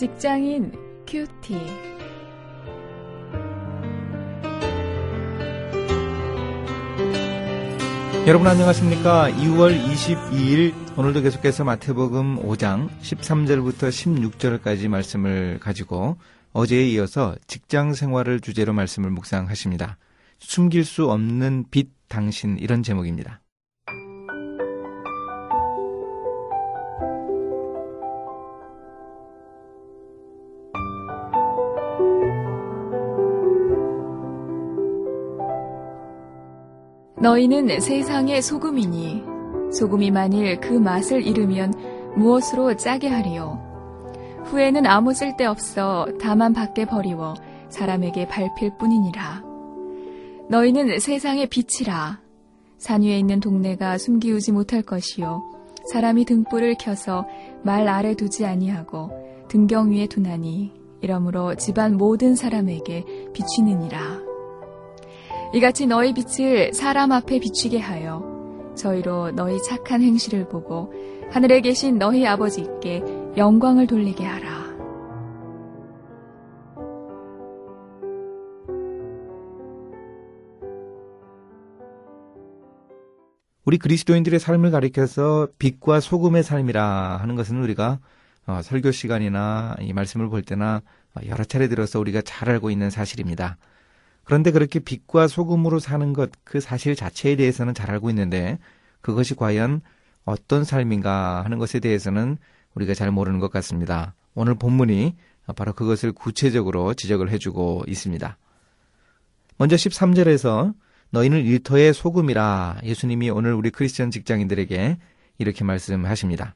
직장인 큐티. 여러분 안녕하십니까? 2월 22일 오늘도 계속해서 마태복음 5장 13절부터 16절까지 말씀을 가지고 어제에 이어서 직장 생활을 주제로 말씀을 묵상하십니다. 숨길 수 없는 빛 당신 이런 제목입니다. 너희는 세상의 소금이니 소금이 만일 그 맛을 잃으면 무엇으로 짜게 하리요? 후에는 아무 쓸데 없어 다만 밖에 버리워 사람에게 밟힐 뿐이니라. 너희는 세상의 빛이라. 산 위에 있는 동네가 숨기우지 못할 것이요. 사람이 등불을 켜서 말 아래 두지 아니하고 등경 위에 두나니 이러므로 집안 모든 사람에게 비추느니라 이같이 너희 빛을 사람 앞에 비추게 하여 저희로 너희 착한 행실을 보고 하늘에 계신 너희 아버지께 영광을 돌리게 하라. 우리 그리스도인들의 삶을 가리켜서 빛과 소금의 삶이라 하는 것은 우리가 어, 설교 시간이나 이 말씀을 볼 때나 여러 차례 들어서 우리가 잘 알고 있는 사실입니다. 그런데 그렇게 빛과 소금으로 사는 것, 그 사실 자체에 대해서는 잘 알고 있는데 그것이 과연 어떤 삶인가 하는 것에 대해서는 우리가 잘 모르는 것 같습니다. 오늘 본문이 바로 그것을 구체적으로 지적을 해주고 있습니다. 먼저 13절에서 너희는 일터의 소금이라 예수님이 오늘 우리 크리스천 직장인들에게 이렇게 말씀하십니다.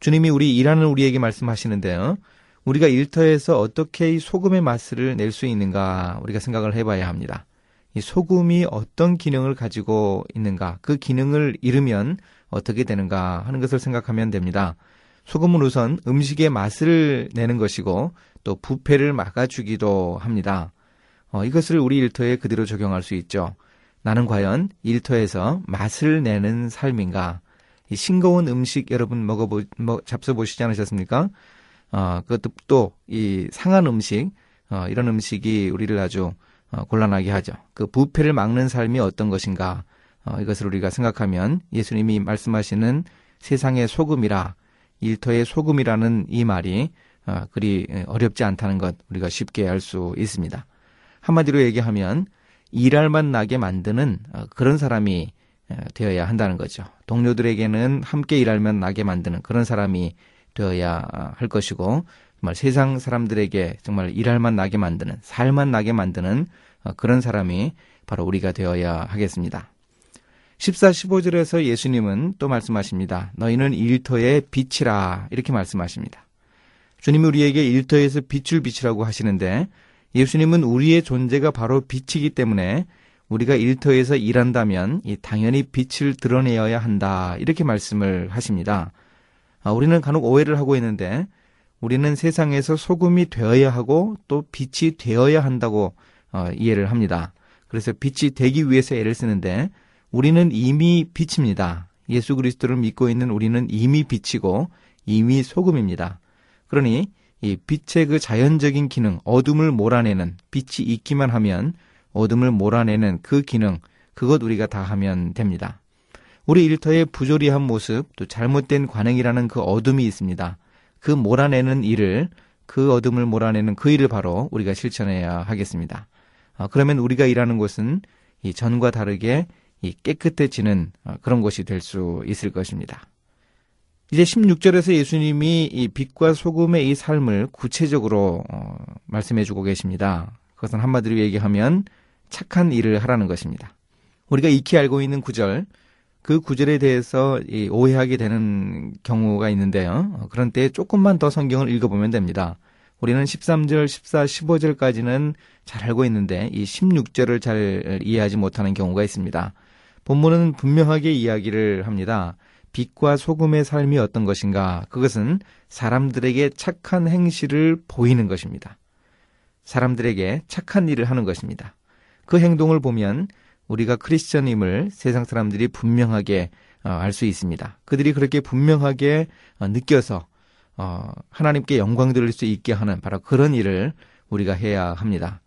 주님이 우리 일하는 우리에게 말씀하시는데요. 우리가 일터에서 어떻게 이 소금의 맛을 낼 수 있는가 우리가 생각을 해봐야 합니다. 이 소금이 어떤 기능을 가지고 있는가, 그 기능을 잃으면 어떻게 되는가 하는 것을 생각하면 됩니다. 소금은 우선 음식의 맛을 내는 것이고 또 부패를 막아주기도 합니다. 어, 이것을 우리 일터에 그대로 적용할 수 있죠. 나는 과연 일터에서 맛을 내는 삶인가? 이 싱거운 음식 여러분 먹어보, 뭐, 잡숴보시지 않으셨습니까? 어, 그것도 또이 상한 음식, 어, 이런 음식이 우리를 아주 어, 곤란하게 하죠. 그 부패를 막는 삶이 어떤 것인가, 어, 이것을 우리가 생각하면 예수님이 말씀하시는 세상의 소금이라, 일터의 소금이라는 이 말이 어, 그리 어렵지 않다는 것 우리가 쉽게 알 수 있습니다. 한마디로 얘기하면 일할 만 나게 만드는 어, 그런 사람이 되어야 한다는 거죠. 동료들에게는 함께 일할만 나게 만드는 그런 사람이 되어야 할 것이고 정말 세상 사람들에게 정말 일할만 나게 만드는 살만 나게 만드는 어, 그런 사람이 바로 우리가 되어야 하겠습니다. 14, 15절에서 예수님은 또 말씀하십니다. 너희는 일터의 빛이라 이렇게 말씀하십니다. 주님이 우리에게 일터에서 빛을 비치라고 하시는데 예수님은 우리의 존재가 바로 빛이기 때문에 우리가 일터에서 일한다면 당연히 빛을 드러내어야 한다 이렇게 말씀을 하십니다. 아, 우리는 간혹 오해를 하고 있는데 우리는 세상에서 소금이 되어야 하고 또 빛이 되어야 한다고 어, 이해를 합니다. 그래서 빛이 되기 위해서 애를 쓰는데 우리는 이미 빛입니다. 예수 그리스도를 믿고 있는 우리는 이미 빛이고 이미 소금입니다. 그러니 이 빛의 그 자연적인 기능, 어둠을 몰아내는 빛이 있기만 하면 어둠을 몰아내는 그 기능, 그것 우리가 다 하면 됩니다. 우리 일터의 부조리한 모습, 또 잘못된 관행이라는 그 어둠이 있습니다. 그 몰아내는 일을, 그 어둠을 몰아내는 그 일을 바로 우리가 실천해야 하겠습니다. 어, 그러면 우리가 일하는 곳은 이 전과 다르게 이 깨끗해지는 어, 그런 곳이 될 수 있을 것입니다. 이제 16절에서 예수님이 이 빛과 소금의 이 삶을 구체적으로 어, 말씀해 주고 계십니다. 그것은 한마디로 얘기하면 착한 일을 하라는 것입니다. 우리가 익히 알고 있는 구절, 그 구절에 대해서 오해하게 되는 경우가 있는데요. 어, 그런 때 조금만 더 성경을 읽어보면 됩니다. 우리는 13절, 14, 15절까지는 잘 알고 있는데 이 16절을 잘 이해하지 못하는 경우가 있습니다. 본문은 분명하게 이야기를 합니다. 빛과 소금의 삶이 어떤 것인가? 그것은 사람들에게 착한 행실을 보이는 것입니다. 사람들에게 착한 일을 하는 것입니다. 그 행동을 보면 우리가 크리스천임을 세상 사람들이 분명하게 어, 알수 있습니다. 그들이 그렇게 분명하게 어, 느껴서 어, 하나님께 영광 돌릴 수 있게 하는 바로 그런 일을 우리가 해야 합니다.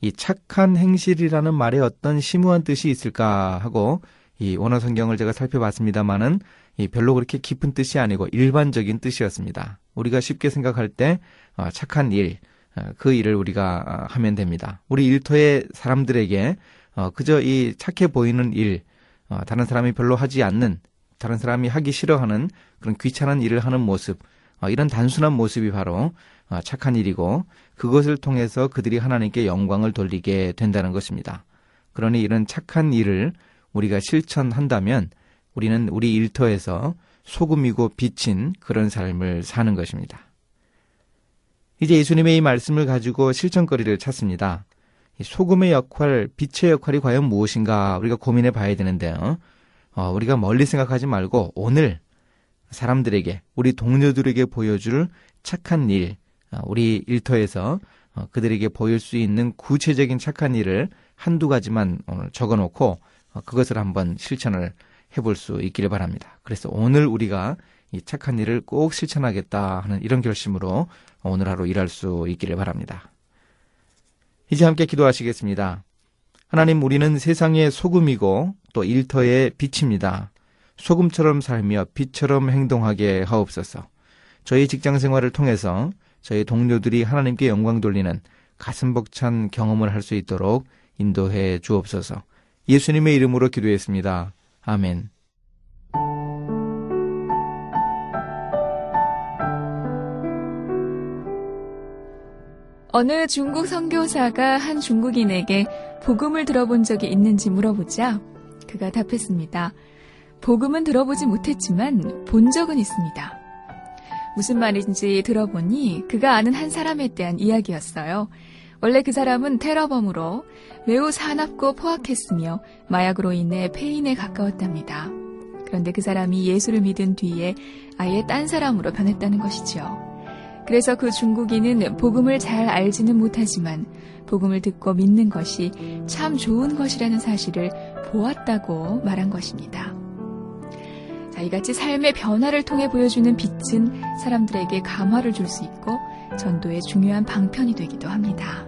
이 착한 행실이라는 말에 어떤 심오한 뜻이 있을까 하고 이 원어 성경을 제가 살펴봤습니다만은 이 별로 그렇게 깊은 뜻이 아니고 일반적인 뜻이었습니다. 우리가 쉽게 생각할 때 어, 착한 일, 어, 그 일을 우리가 어, 하면 됩니다. 우리 일터의 사람들에게 그저 이 착해 보이는 일, 다른 사람이 별로 하지 않는, 다른 사람이 하기 싫어하는 그런 귀찮은 일을 하는 모습, 이런 단순한 모습이 바로 착한 일이고 그것을 통해서 그들이 하나님께 영광을 돌리게 된다는 것입니다. 그러니 이런 착한 일을 우리가 실천한다면 우리는 우리 일터에서 소금이고 빛인 그런 삶을 사는 것입니다. 이제 예수님의 이 말씀을 가지고 실천거리를 찾습니다. 소금의 역할, 빛의 역할이 과연 무엇인가 우리가 고민해 봐야 되는데요. 어, 우리가 멀리 생각하지 말고 오늘 사람들에게, 우리 동료들에게 보여줄 착한 일, 어, 우리 일터에서 어, 그들에게 보일 수 있는 구체적인 착한 일을 한두 가지만 오늘 적어 놓고 어, 그것을 한번 실천을 해볼 수 있기를 바랍니다. 그래서 오늘 우리가 이 착한 일을 꼭 실천하겠다 하는 이런 결심으로 오늘 하루 일할 수 있기를 바랍니다. 이제 함께 기도하시겠습니다. 하나님, 우리는 세상의 소금이고 또 일터의 빛입니다. 소금처럼 살며 빛처럼 행동하게 하옵소서. 저희 직장 생활을 통해서 저희 동료들이 하나님께 영광 돌리는 가슴 벅찬 경험을 할 수 있도록 인도해 주옵소서. 예수님의 이름으로 기도했습니다. 아멘. 어느 중국 선교사가 한 중국인에게 복음을 들어본 적이 있는지 물어보자 그가 답했습니다. 복음은 들어보지 못했지만 본 적은 있습니다. 무슨 말인지 들어보니 그가 아는 한 사람에 대한 이야기였어요. 원래 그 사람은 테러범으로 매우 사납고 포악했으며 마약으로 인해 폐인에 가까웠답니다. 그런데 그 사람이 예수를 믿은 뒤에 아예 딴 사람으로 변했다는 것이죠. 그래서 그 중국인은 복음을 잘 알지는 못하지만 복음을 듣고 믿는 것이 참 좋은 것이라는 사실을 보았다고 말한 것입니다. 자, 이같이 삶의 변화를 통해 보여주는 빛은 사람들에게 감화를 줄 수 있고 전도의 중요한 방편이 되기도 합니다.